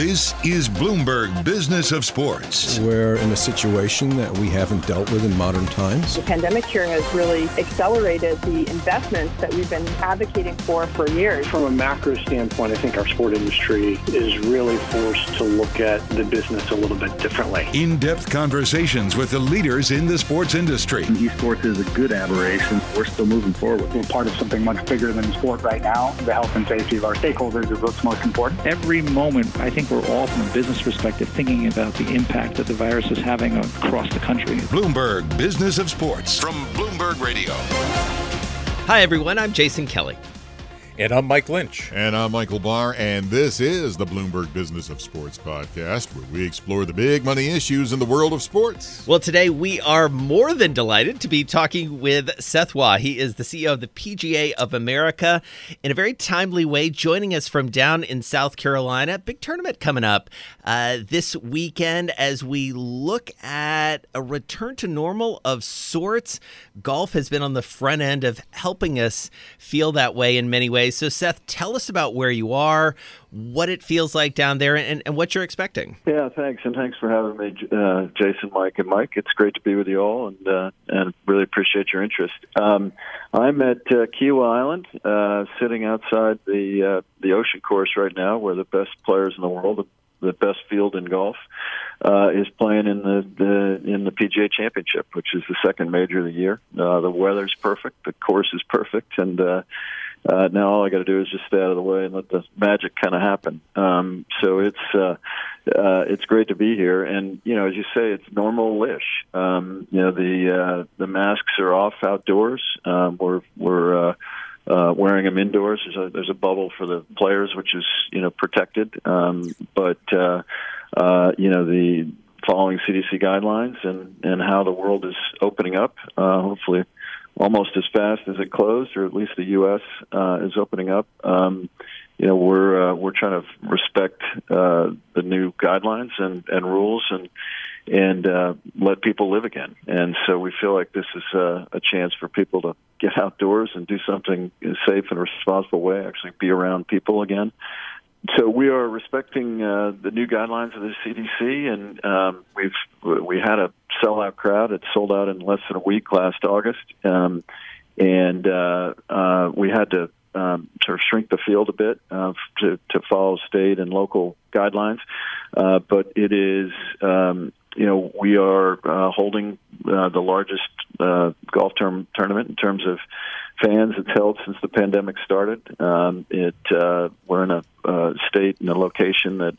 This is Bloomberg Business of Sports. We're in a situation that we haven't dealt with in modern times. The pandemic here has really accelerated the investments that we've been advocating for for years. From a macro standpoint, I think our sport industry is really forced to look at the business a little bit differently. In depth conversations with the leaders in the sports industry. Esports is a good aberration. We're still moving forward. We're part of something much bigger than sport right now. The health and safety of our stakeholders is what's most important. Every moment, I think we're all, from a business perspective, thinking about the impact that the virus is having across the country. Bloomberg Business of Sports from Bloomberg Radio. Hi, everyone. I'm Jason Kelly. And I'm Mike Lynch. And I'm Michael Barr. And this is the Bloomberg Business of Sports podcast, where we explore the big money issues in the world of sports. Well, today we are more than delighted to be talking with Seth Waugh. He is the CEO of the PGA of America in a very timely way, joining us from down in South Carolina. Big tournament coming up uh, this weekend as we look at a return to normal of sorts. Golf has been on the front end of helping us feel that way in many ways. So, Seth, tell us about where you are, what it feels like down there, and, and what you're expecting. Yeah, thanks, and thanks for having me, uh, Jason, Mike, and Mike. It's great to be with you all, and uh, and really appreciate your interest. Um, I'm at uh, Kiawah Island, uh, sitting outside the uh, the ocean course right now, where the best players in the world, the best field in golf, uh, is playing in the, the in the PGA Championship, which is the second major of the year. Uh, the weather's perfect, the course is perfect, and uh, uh, now all I got to do is just stay out of the way and let the magic kind of happen. Um, so it's uh, uh, it's great to be here, and you know, as you say, it's normal-ish. Um, you know, the uh, the masks are off outdoors. Um, we're we're uh, uh, wearing them indoors. There's a there's a bubble for the players, which is you know protected. Um, but uh, uh, you know the following CDC guidelines and and how the world is opening up. Uh, hopefully, almost as fast as it closed, or at least the U.S. Uh, is opening up. Um, you know, we're uh, we're trying to respect uh, the new guidelines and, and rules and and uh, let people live again. And so we feel like this is a, a chance for people to get outdoors and do something in a safe and responsible way. Actually, be around people again. So we are respecting uh, the new guidelines of the CDC, and um, we've we had a sellout crowd. It sold out in less than a week last August, um, and uh, uh, we had to um, sort of shrink the field a bit uh, to, to follow state and local guidelines. Uh, but it is, um, you know, we are uh, holding uh, the largest uh, golf term tournament in terms of fans. It's held since the pandemic started. Um, it uh, we're in a uh, state and a location that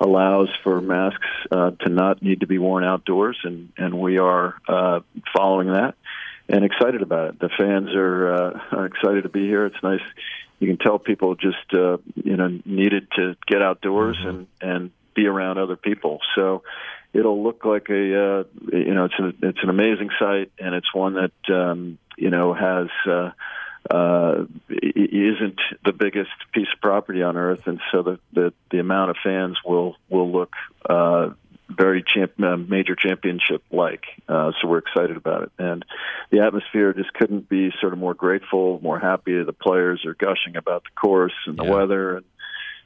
allows for masks uh, to not need to be worn outdoors, and and we are uh, following that and excited about it. The fans are, uh, are excited to be here. It's nice. You can tell people just uh, you know needed to get outdoors mm-hmm. and and be around other people. So it'll look like a uh, you know it's an it's an amazing site and it's one that um, you know has uh, uh, isn't the biggest piece of property on earth, and so the the, the amount of fans will will look uh, very champ, uh, major championship like. Uh, so we're excited about it, and the atmosphere just couldn't be sort of more grateful, more happy. The players are gushing about the course and the yeah. weather, and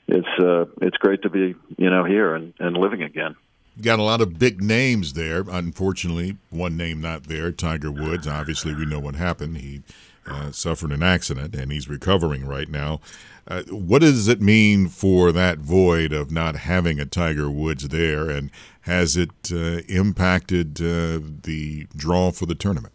it's uh, it's great to be you know here and, and living again. Got a lot of big names there. Unfortunately, one name not there. Tiger Woods. Obviously, we know what happened. He uh, suffered an accident and he's recovering right now. Uh, what does it mean for that void of not having a Tiger Woods there, and has it uh, impacted uh, the draw for the tournament?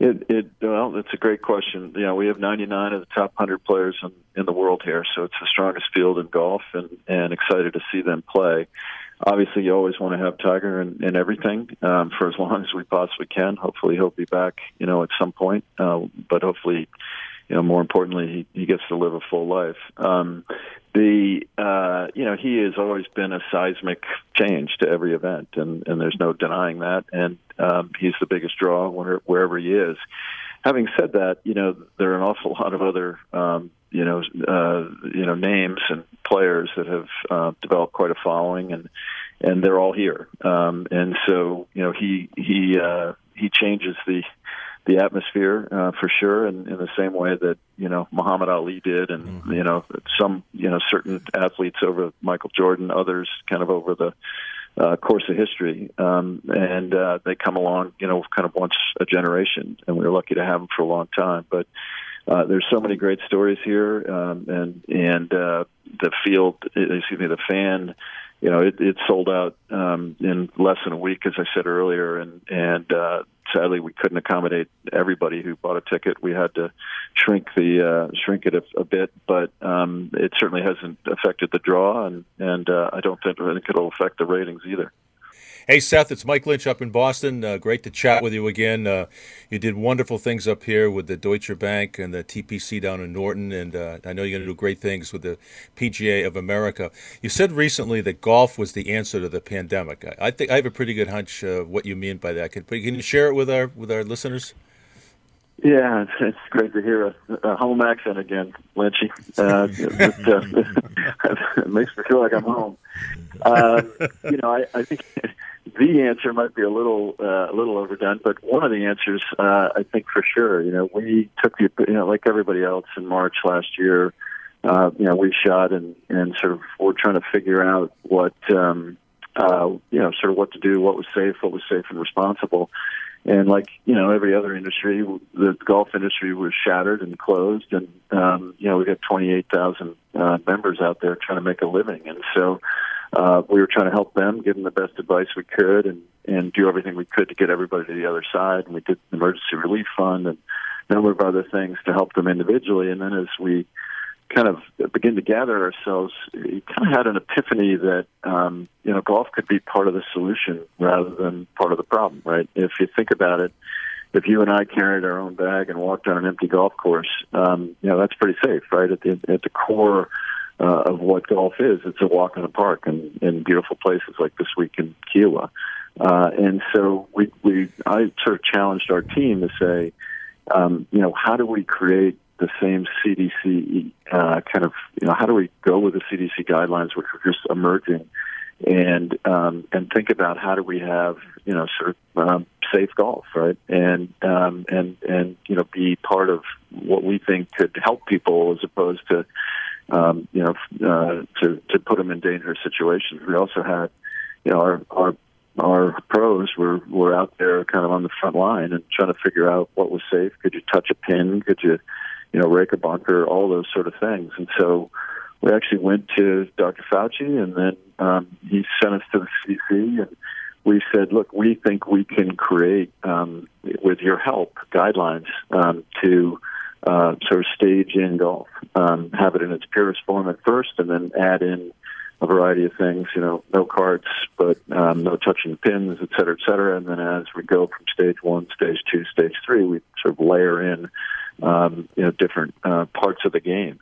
It, it well, it's a great question. You know, we have 99 of the top 100 players in, in the world here, so it's the strongest field in golf, and and excited to see them play obviously you always want to have Tiger in, in everything um, for as long as we possibly can. Hopefully he'll be back, you know, at some point. Uh, but hopefully you know, more importantly, he, he gets to live a full life. Um, the uh, you know he has always been a seismic change to every event, and, and there's no denying that. And um, he's the biggest draw wherever, wherever he is. Having said that, you know there are an awful lot of other um, you know uh, you know names and players that have uh, developed quite a following, and and they're all here. Um, and so you know he he uh, he changes the the atmosphere uh, for sure, and in the same way that you know Muhammad Ali did, and mm-hmm. you know some you know certain athletes over Michael Jordan, others kind of over the uh, course of history, um, and uh, they come along you know kind of once a generation, and we are lucky to have them for a long time. But uh, there's so many great stories here, um, and and uh, the field, excuse me, the fan you know, it, it sold out um, in less than a week, as I said earlier, and and uh, sadly we couldn't accommodate everybody who bought a ticket. We had to shrink the uh, shrink it a, a bit, but um, it certainly hasn't affected the draw, and and uh, I don't think, it'll affect the ratings either. Hey, Seth, it's Mike Lynch up in Boston. Uh, great to chat with you again. Uh, you did wonderful things up here with the Deutsche Bank and the TPC down in Norton, and uh, I know you're going to do great things with the PGA of America. You said recently that golf was the answer to the pandemic. I, I think I have a pretty good hunch of what you mean by that. Can, can you share it with our with our listeners? Yeah, it's, it's great to hear a, a home accent again, Lynchy. Uh, it, uh, it makes me feel like I'm home. Uh, you know, I, I think the answer might be a little uh, a little overdone, but one of the answers, uh, I think for sure. You know, we took the you know like everybody else in March last year. Uh, you know, we shot and and sort of we're trying to figure out what um, uh, you know, sort of what to do, what was safe, what was safe and responsible. And like you know, every other industry, the golf industry was shattered and closed, and um, you know we got 28,000 uh, members out there trying to make a living, and so uh, we were trying to help them, give them the best advice we could, and and do everything we could to get everybody to the other side. And we did an emergency relief fund and a number of other things to help them individually. And then as we kind of begin to gather ourselves, we kind of had an epiphany that um, you know golf could be part of the solution rather than part of the problem. Right? If you think about it, if you and I carried our own bag and walked on an empty golf course, um, you know that's pretty safe, right? At the at the core uh, of what golf is. It's a walk in the park and in beautiful places like this week in Kiawah. Uh, and so we, we, I sort of challenged our team to say, um, you know, how do we create the same CDC uh, kind of, you know, how do we go with the CDC guidelines, which are just emerging, and um, and think about how do we have, you know, sort of um, safe golf, right? And um, and and you know, be part of what we think could help people as opposed to um, you know, uh, to to put them in dangerous situations. We also had, you know, our our our pros were were out there kind of on the front line and trying to figure out what was safe. Could you touch a pin? Could you, you know, rake a bunker? All those sort of things. And so we actually went to Dr. Fauci, and then um, he sent us to the CDC, and we said, look, we think we can create, um, with your help, guidelines um, to uh, sort of stage in golf, um, have it in its purest form at first, and then add in a variety of things. You know, no carts, but um, no touching pins, et cetera, et cetera. And then as we go from stage one, stage two, stage three, we sort of layer in, um, you know, different uh, parts of the game.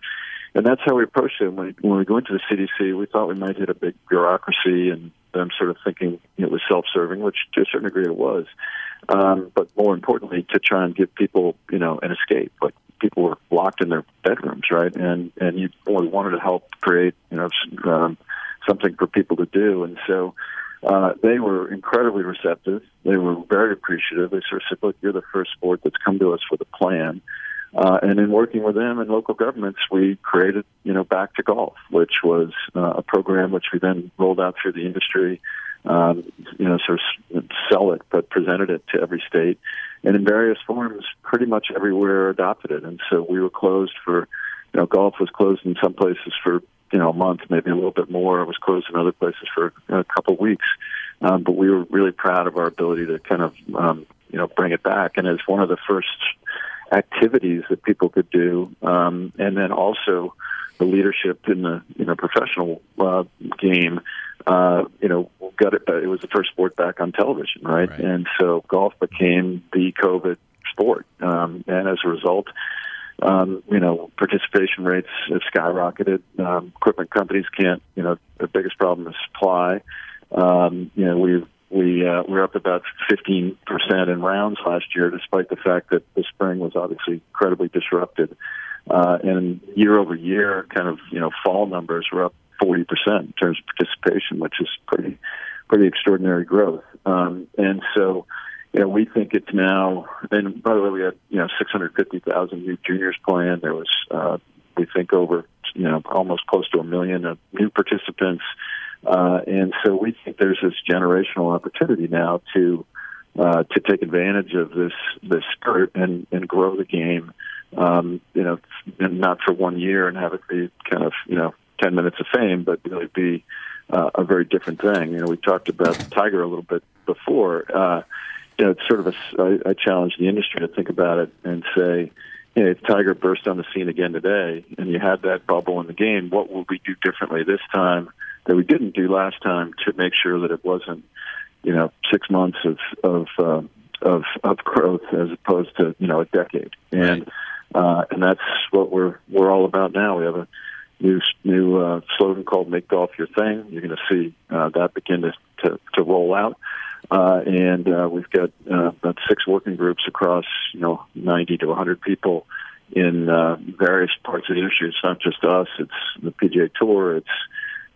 And that's how we approached it. When, when we go into the CDC, we thought we might hit a big bureaucracy and them sort of thinking it was self-serving, which to a certain degree it was. Um, but more importantly, to try and give people, you know, an escape. Like people were locked in their bedrooms, right? And and you wanted to help create, you know, um, something for people to do. And so uh, they were incredibly receptive. They were very appreciative. They sort of said, "Look, you're the first sport that's come to us with a plan." Uh, and in working with them and local governments, we created, you know, Back to Golf, which was uh, a program which we then rolled out through the industry. Um, you know, sort of sell it, but presented it to every state and in various forms, pretty much everywhere adopted it. And so we were closed for, you know, golf was closed in some places for you know a month, maybe a little bit more. It was closed in other places for a couple of weeks. Um, but we were really proud of our ability to kind of um, you know bring it back, and as one of the first activities that people could do, um, and then also the leadership in the you know professional uh, game uh, you know, got it. It was the first sport back on television, right? right. And so golf became the COVID sport, um, and as a result, um, you know, participation rates have skyrocketed. Um, equipment companies can't, you know, the biggest problem is supply. Um, you know, we've we uh, we're up about 15% in rounds last year, despite the fact that the spring was obviously incredibly disrupted. Uh, and year over year, kind of you know fall numbers were up 40% in terms of participation, which is pretty pretty extraordinary growth. Um, and so, you know, we think it's now. And by the way, we had you know 650,000 new juniors playing. There was, uh, we think, over you know almost close to a million of new participants. Uh, and so we think there's this generational opportunity now to uh, to take advantage of this this spurt and and grow the game. Um, you know, and not for one year and have it be kind of you know ten minutes of fame, but really be uh, a very different thing. You know, we talked about Tiger a little bit before. Uh, you know, it's sort of a I, I challenge the industry to think about it and say. You know, if Tiger burst on the scene again today, and you had that bubble in the game, what will we do differently this time that we didn't do last time to make sure that it wasn't, you know, six months of of uh, of, of growth as opposed to you know a decade, and uh, and that's what we're we're all about now. We have a new new uh, slogan called "Make Golf Your Thing." You're going to see uh, that begin to, to to roll out, uh, and uh, we've got uh, about six working groups across you know 90 to 100 people in uh, various parts of the industry. It's not just us; it's the PGA Tour, it's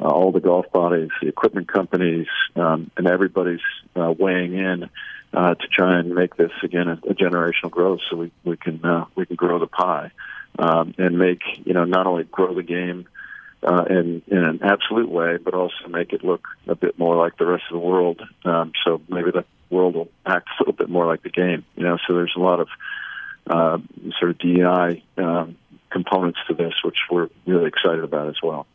uh, all the golf bodies, the equipment companies, um, and everybody's uh, weighing in uh, to try and make this again a, a generational growth, so we we can uh, we can grow the pie um, and make you know not only grow the game uh, in in an absolute way, but also make it look a bit more like the rest of the world. Um, so maybe the world will act a little bit more like the game. You know, so there's a lot of uh, sort of DEI um, components to this, which we're really excited about as well.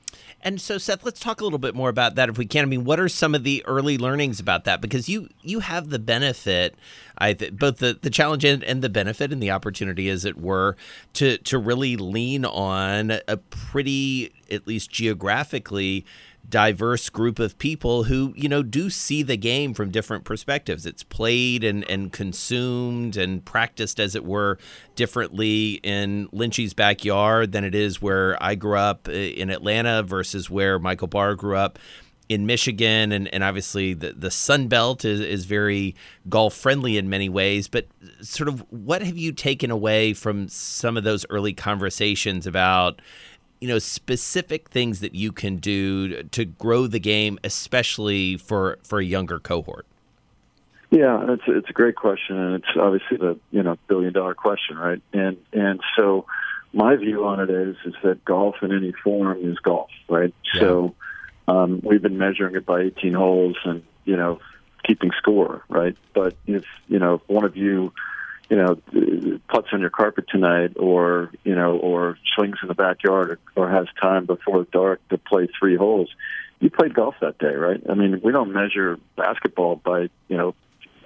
And so, Seth, let's talk a little bit more about that if we can. I mean, what are some of the early learnings about that? Because you you have the benefit, I th- both the, the challenge and, and the benefit and the opportunity, as it were, to to really lean on a pretty, at least geographically, diverse group of people who you know do see the game from different perspectives. It's played and, and consumed and practiced as it were differently in Lynchy's backyard than it is where I grew up uh, in Atlanta versus where Michael Barr grew up in Michigan. And, and obviously the, the Sun Belt is, is very golf friendly in many ways. But sort of what have you taken away from some of those early conversations about you know specific things that you can do to grow the game especially for for a younger cohort? Yeah it's it's a great question and it's obviously the you know billion dollar question right? And and so my view on it is is that golf in any form is golf right? Yeah. so um, we've been measuring it by 18 holes and you know keeping score right? But if you know if one of you you know, puts on your carpet tonight, or you know, or swings in the backyard, or, or has time before dark to play three holes. You played golf that day, right? I mean, we don't measure basketball by you know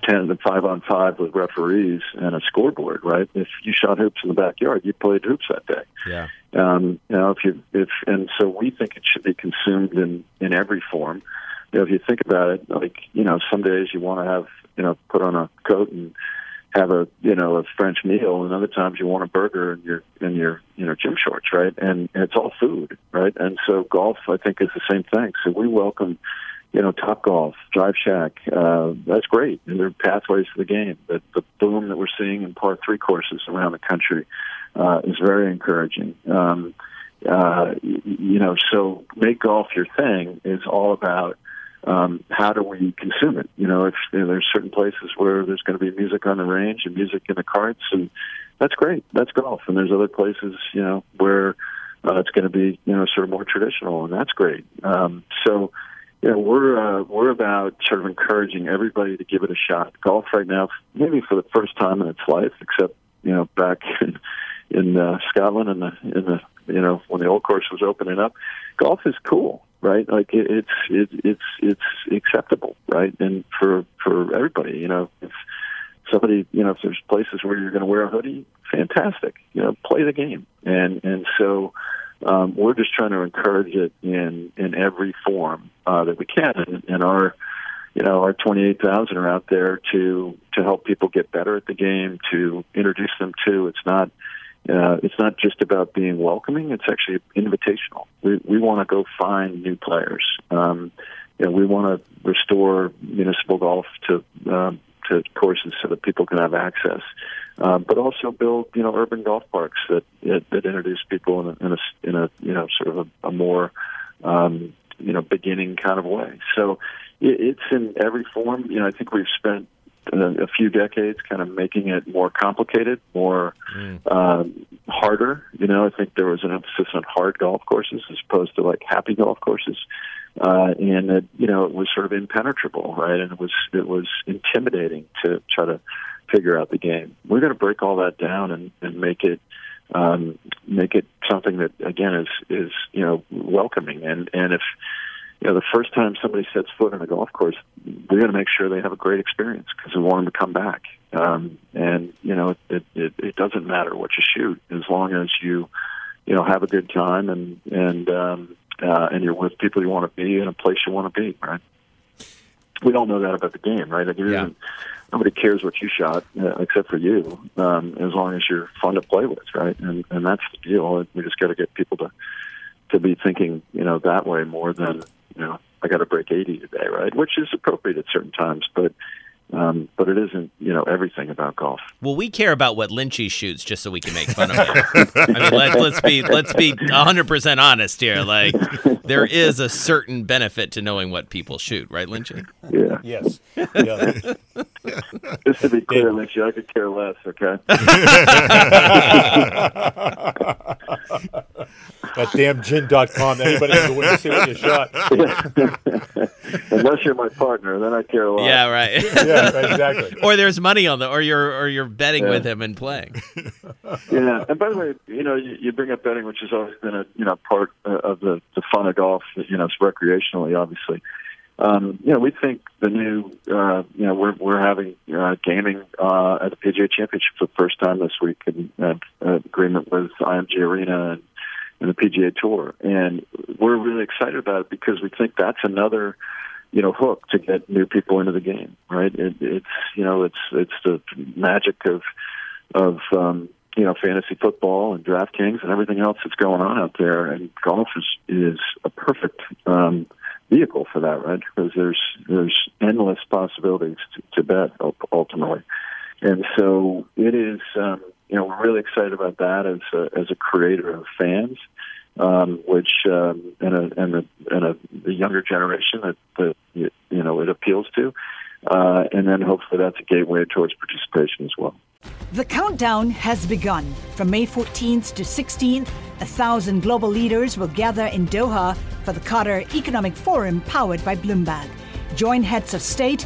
ten to five on five with referees and a scoreboard, right? If you shot hoops in the backyard, you played hoops that day. Yeah. Um, you know, if you if and so we think it should be consumed in in every form. You know, if you think about it, like you know, some days you want to have you know put on a coat and have a you know a French meal, and other times you want a burger in your in your you know gym shorts, right? And, it's all food, right? And so golf, I think, is the same thing. So we welcome, you know, Topgolf, Drive Shack. Uh, that's great, and they're pathways to the game. The, the boom that we're seeing in par three courses around the country uh, is very encouraging. Um, uh, you know, so make golf your thing is all about um, how do we consume it? You know, if you know, there's certain places where there's going to be music on the range and music in the carts, and that's great. That's golf. And there's other places, you know, where uh, it's going to be, you know, sort of more traditional, and that's great. Um, so, you know, we're uh, we're about sort of encouraging everybody to give it a shot. Golf right now, maybe for the first time in its life, except you know, back in in uh, Scotland in the in the you know when the old course was opening up, golf is cool right? Like it, it's it, it's it's acceptable, right? And for for everybody, you know, if somebody, you know, if there's places where you're going to wear a hoodie, fantastic, you know, play the game, and and so. Um, we're just trying to encourage it in in every form uh, that we can, and, and our you know our 28,000 are out there to to help people get better at the game, to introduce them to. It's not uh, it's not just about being welcoming; it's actually invitational. We we want to go find new players. Um, you know, we want to restore municipal golf to um, to courses so that people can have access, uh, but also build you know urban golf parks that that, that introduce people in a, in a in a you know sort of a, a more um, you know beginning kind of way. So it, it's in every form. You know, I think we've spent a, a few decades kind of making it more complicated, more mm. um, harder. You know, I think there was an emphasis on hard golf courses as opposed to like happy golf courses. Uh, and it, you know, it was sort of impenetrable, right? And it was it was intimidating to try to figure out the game. We're going to break all that down and, and make it um, make it something that again is is you know welcoming. And and if you know, the first time somebody sets foot on a golf course, we're going to make sure they have a great experience because we want them to come back. Um, and you know, it, it it doesn't matter what you shoot as long as you you know have a good time and and um, uh, and you're with people you want to be in a place you want to be. Right? We all know that about the game, right? Like, yeah. Nobody cares what you shot uh, except for you, um, as long as you're fun to play with, right? And and that's the deal. We just got to get people to to be thinking, you know, that way more than know, I got to break 80 today, right? Which is appropriate at certain times, but um, but it isn't, you know, everything about golf. Well, we care about what Lynchy shoots, just so we can make fun of him. I mean, let, let's be let's be hundred percent honest here. Like, there is a certain benefit to knowing what people shoot, right, Lynchy? Yeah. Yes. Yeah. just to be clear, Lynchy, I could care less. Okay. that damn GHIN.com. Anybody can go in and see what you shot. Unless you're my partner, then I care a lot. Yeah, right. yeah, exactly. or there's money on the, or you're, or you're betting yeah. with him and playing. yeah, and by the way, you know, you, you bring up betting, which has always been a, you know, part of the the fun of golf. You know, it's recreationally, obviously. Um, you know, we think the new, uh, you know, we're we're having uh, gaming uh, at the PGA Championship for the first time this week, and uh, agreement with IMG Arena and and the PGA Tour. And we're really excited about it because we think that's another, you know, hook to get new people into the game. Right? It, it's you know, it's it's the magic of of um, you know fantasy football and DraftKings and everything else that's going on out there. And golf is is a perfect um, vehicle for that, right? Because there's there's endless possibilities to, to bet ultimately. And so it is. Um, you know, we're really excited about that as a, as a creator of fans, um, which um, and a and a a the younger generation that that you know it appeals to, uh, and then hopefully that's a gateway towards participation as well. The countdown has begun. From May 14th to 16th, a thousand global leaders will gather in Doha for the Qatar Economic Forum powered by Bloomberg. Join heads of state,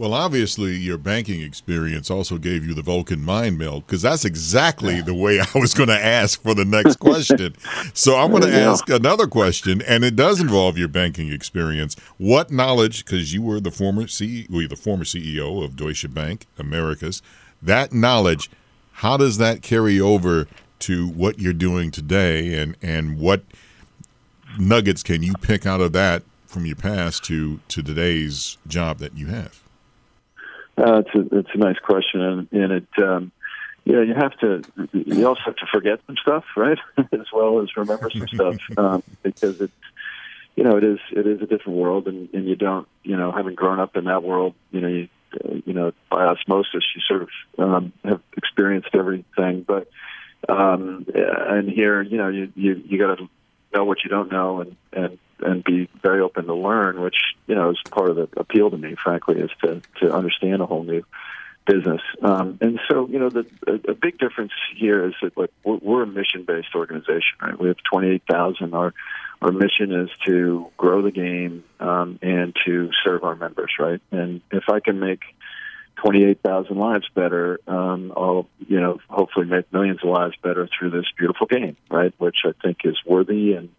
Well, obviously, your banking experience also gave you the Vulcan mind meld because that's exactly the way I was going to ask for the next question. so I'm going to ask another question, and it does involve your banking experience. What knowledge, because you were the former CEO, well, the former CEO of Deutsche Bank Americas, that knowledge, how does that carry over to what you're doing today, and and what nuggets can you pick out of that from your past to to today's job that you have? Uh, it's a it's a nice question, and, and it um, you you have to you also have to forget some stuff, right, as well as remember some stuff um, because it's you know it is it is a different world, and, and you don't you know having grown up in that world, you know you uh, you know by osmosis you sort of um, have experienced everything, but um, and here you know you you you got to know what you don't know and and and be very open to learn, which you know is part of the appeal to me, frankly, is to to understand a whole new business. Um, and so, you know, the a, a big difference here is that like we're, we're a mission based organization, right? We have twenty eight thousand. Our our mission is to grow the game um, and to serve our members, right? And if I can make 28,000 lives better, um, I'll, you know, hopefully make millions of lives better through this beautiful game, right? Which I think is worthy and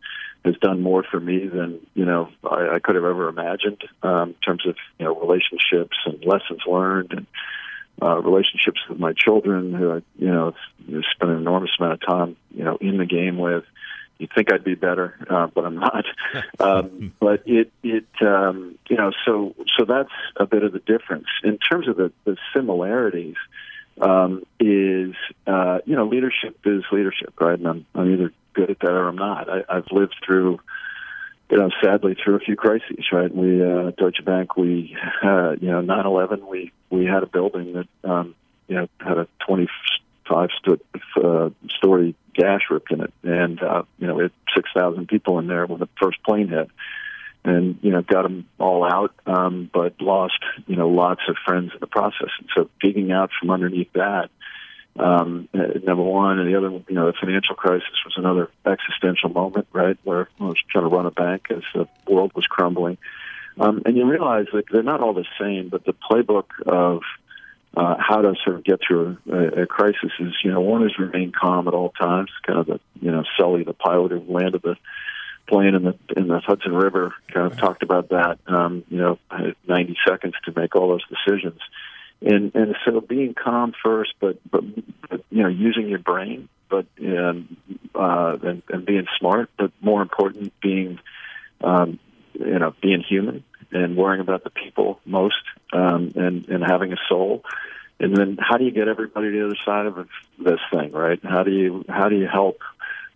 has done more for me than you know I, I could have ever imagined um, in terms of you know relationships and lessons learned and uh, relationships with my children, who I, you know, spent an enormous amount of time, you know, in the game with. You'd think I'd be better, uh, but I'm not. um, but it, it, um, you know, so so that's a bit of the difference in terms of the, the similarities. Um, is uh, you know, leadership is leadership, right? And I'm, I'm either good at that or I'm not. I, I've lived through you know, sadly through a few crises, right? We, uh, Deutsche Bank, we, uh, you know, 9/11, we we had a building that, um, you know, had a 25 st- uh, story gash ripped in it, and uh, you know, we had 6,000 people in there when the first plane hit, and you know, got them all out, um, but lost, you know, lots of friends in the process, and so digging out from underneath that um, number one, and the other, you know, the financial crisis was another existential moment, right, where I was trying to run a bank as the world was crumbling. Um, and you realize that they're not all the same, but the playbook of uh, how to sort of get through a, a crisis is, you know, one is remain calm at all times, kind of the, you know, Sully, the pilot who landed the plane in the in the Hudson River, kind of talked about that. Um, you know, 90 seconds to make all those decisions and and so being calm first, but but, but you know using your brain, but um, uh, and, and being smart, but more important, being um, you know being human and worrying about the people most, um, and and having a soul. And then, how do you get everybody to the other side of this thing, right? How do you how do you help?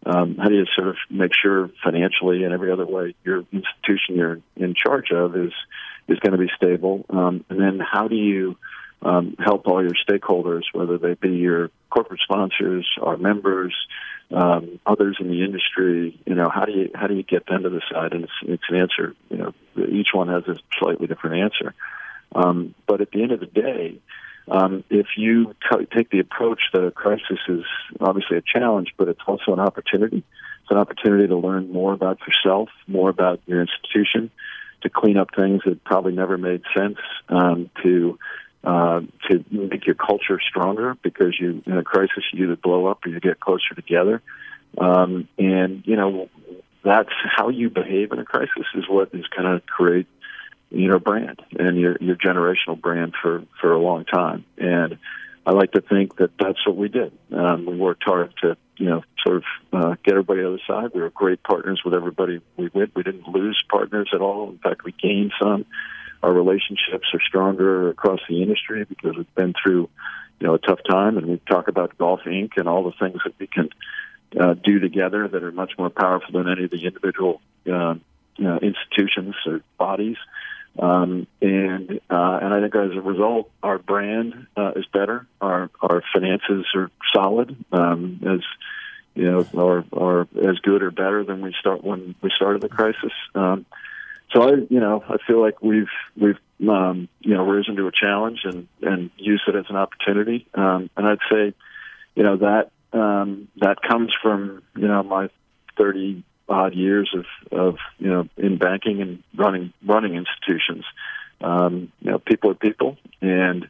Um, how do you sort of make sure financially and every other way your institution you're in charge of is is going to be stable? Um, and then, how do you um, help all your stakeholders, whether they be your corporate sponsors, our members, um, others in the industry. You know, how do you how do you get them to the side? And it's it's an answer. You know, each one has a slightly different answer. Um, but at the end of the day, um, if you t- take the approach that a crisis is obviously a challenge, but it's also an opportunity. It's an opportunity to learn more about yourself, more about your institution, to clean up things that probably never made sense, um, to uh, to make your culture stronger because you in a crisis you either blow up or you get closer together. Um, and you know that's how you behave in a crisis is what is going to create you know brand and your your generational brand for for a long time. And I like to think that that's what we did. Um, we worked hard to you know sort of uh, get everybody on the other side. We were great partners with everybody we went. We didn't lose partners at all. In fact, we gained some our relationships are stronger across the industry because we've been through, you know, a tough time, and we talk about Golf Inc. and all the things that we can uh, do together that are much more powerful than any of the individual uh, you know, institutions or bodies. Um, and uh, and I think as a result, our brand uh, is better. Our our finances are solid. Um, as you know, are are as good or better than we start when we started the crisis. Um, so I, you know, I feel like we've we've um, you know risen to a challenge and and used it as an opportunity. Um, and I'd say, you know, that um, that comes from you know my thirty odd years of of you know in banking and running running institutions. Um, you know, people are people, and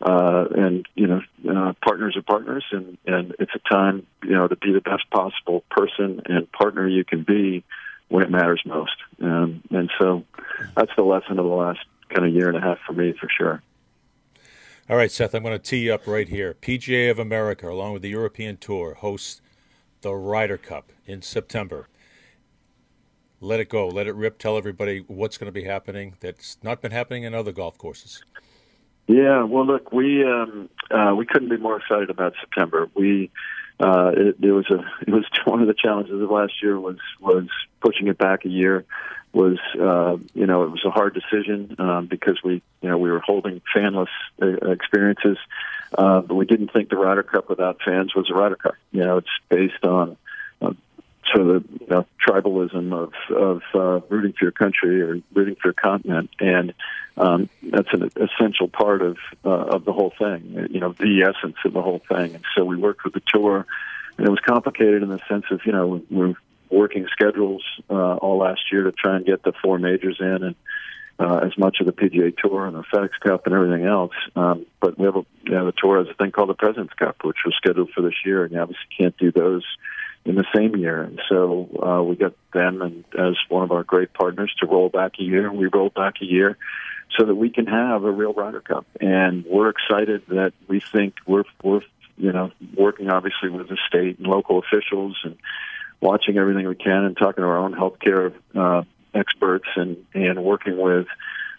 uh, and you know, uh, partners are partners, and and it's a time you know to be the best possible person and partner you can be when it matters most. Um, and so that's the lesson of the last kind of year and a half for me, for sure. All right, Seth, I'm going to tee you up right here. PGA of America, along with the European Tour, hosts the Ryder Cup in September. Let it go. Let it rip. Tell everybody what's going to be happening that's not been happening in other golf courses. Yeah, well, look, we um, uh, we couldn't be more excited about September. We uh, it, it was a it was one of the challenges of last year was was pushing it back a year was uh, you know it was a hard decision um, because we you know we were holding fanless uh, experiences, uh, but we didn't think the Ryder Cup without fans was a Ryder Cup. You know, it's based on sort of the you know, tribalism of of uh, rooting for your country or rooting for your continent, and um, that's an essential part of uh, of the whole thing. You know, the essence of the whole thing. And so we worked with the tour, and it was complicated in the sense of you know we're working schedules uh, all last year to try and get the four majors in and. Uh, as much of the PGA Tour and the FedEx Cup and everything else, um, but we have a, you know, the tour has a thing called the President's Cup, which was scheduled for this year, and you obviously can't do those in the same year. And so uh, we got them and as one of our great partners to roll back a year. We rolled back a year so that we can have a real Ryder Cup. And we're excited that we think we're we're you know working obviously with the state and local officials and watching everything we can and talking to our own healthcare uh, experts and and working with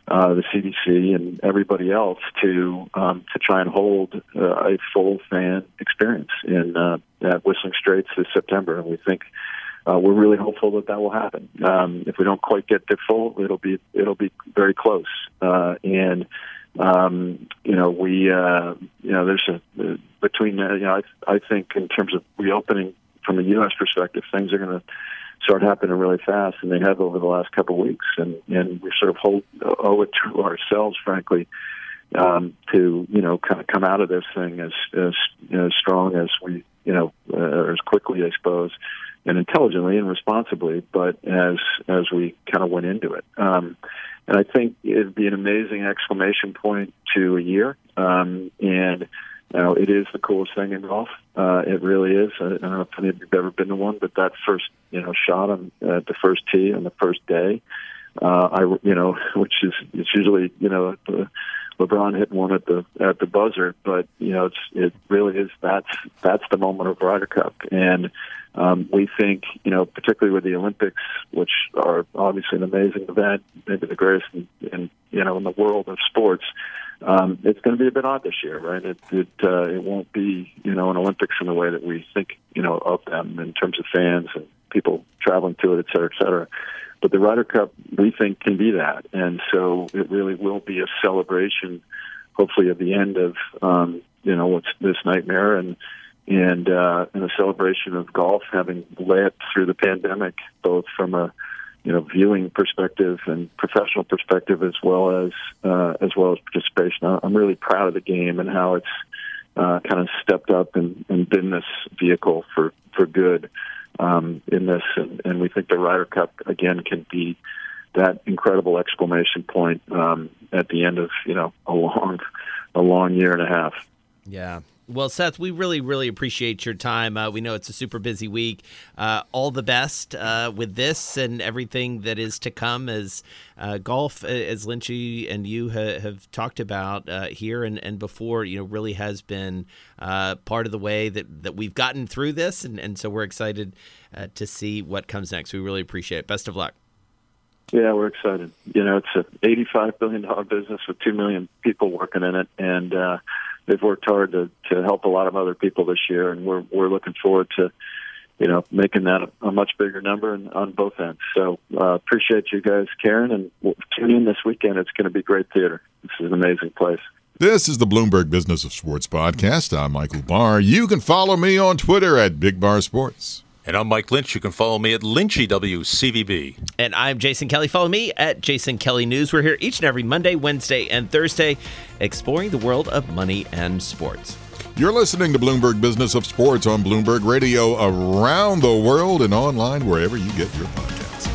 uh, the CDC and everybody else to um, to try and hold uh, a full fan experience in uh, at Whistling Straits this September, and we think uh, we're really hopeful that that will happen. Um, if we don't quite get to full, it'll be it'll be very close, uh, and um, you know we uh, you know there's a between uh, you know I I think in terms of reopening from a U.S. perspective, things are going to start happening really fast, and they have over the last couple of weeks. And and we sort of hold, owe it to ourselves, frankly, um, to you know kind of come out of this thing as as you know, strong as we you know uh, as quickly, I suppose, and intelligently and responsibly, but as as we kind of went into it. Um, and I think it'd be an amazing exclamation point to a year. Um, and now, it is the coolest thing in golf. Uh, it really is. I, I don't know if any of you've ever been to one, but that first, you know, shot on uh, the first tee on the first day, uh, I, you know, which is it's usually, you know, the, LeBron hitting one at the at the buzzer, but you know, it's it really is that's that's the moment of Ryder Cup, and um, we think, you know, particularly with the Olympics, which are obviously an amazing event, maybe the greatest in, in you know in the world of sports. Um, it's going to be a bit odd this year, right? It it, uh, it won't be you know an Olympics in the way that we think you know of them in terms of fans and people traveling to it, et cetera, et cetera. But the Ryder Cup, we think, can be that, and so it really will be a celebration, hopefully, at the end of um, you know what's this nightmare and and uh, and a celebration of golf having led through the pandemic, both from a you know viewing perspective and professional perspective as well as uh, as well as participation. I'm really proud of the game and how it's uh, kind of stepped up and, and been this vehicle for for good um, in this, and, and we think the Ryder Cup again can be that incredible exclamation point um, at the end of you know a long a long year and a half. Yeah, well, Seth, we really, really appreciate your time. Uh, we know it's a super busy week. Uh, all the best uh, with this and everything that is to come as uh, golf, as Lynchy and you ha- have talked about uh, here and, and before, you know, really has been uh, part of the way that, that we've gotten through this. And, and so we're excited to see what comes next. We really appreciate it. Best of luck. Yeah, we're excited. You know, it's an $85 billion business with 2 million people working in it. And, they've worked hard to to help a lot of other people this year, and we're we're looking forward to you know making that a, a much bigger number and, on both ends. So uh, appreciate you guys Karen, and tune in this weekend. It's going to be great theater. This is an amazing place. This is the Bloomberg Business of Sports podcast. I'm Michael Barr. You can follow me on Twitter at Big Sports. And I'm Mike Lynch. You can follow me at LynchyWCVB. And I'm Jason Kelly. Follow me at Jason Kelly News. We're here each and every Monday, Wednesday, and Thursday, exploring the world of money and sports. You're listening to Bloomberg Business of Sports on Bloomberg Radio around the world and online wherever you get your podcasts.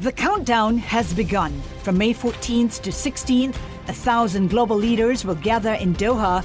The countdown has begun. From May 14th to 16th, a thousand global leaders will gather in Doha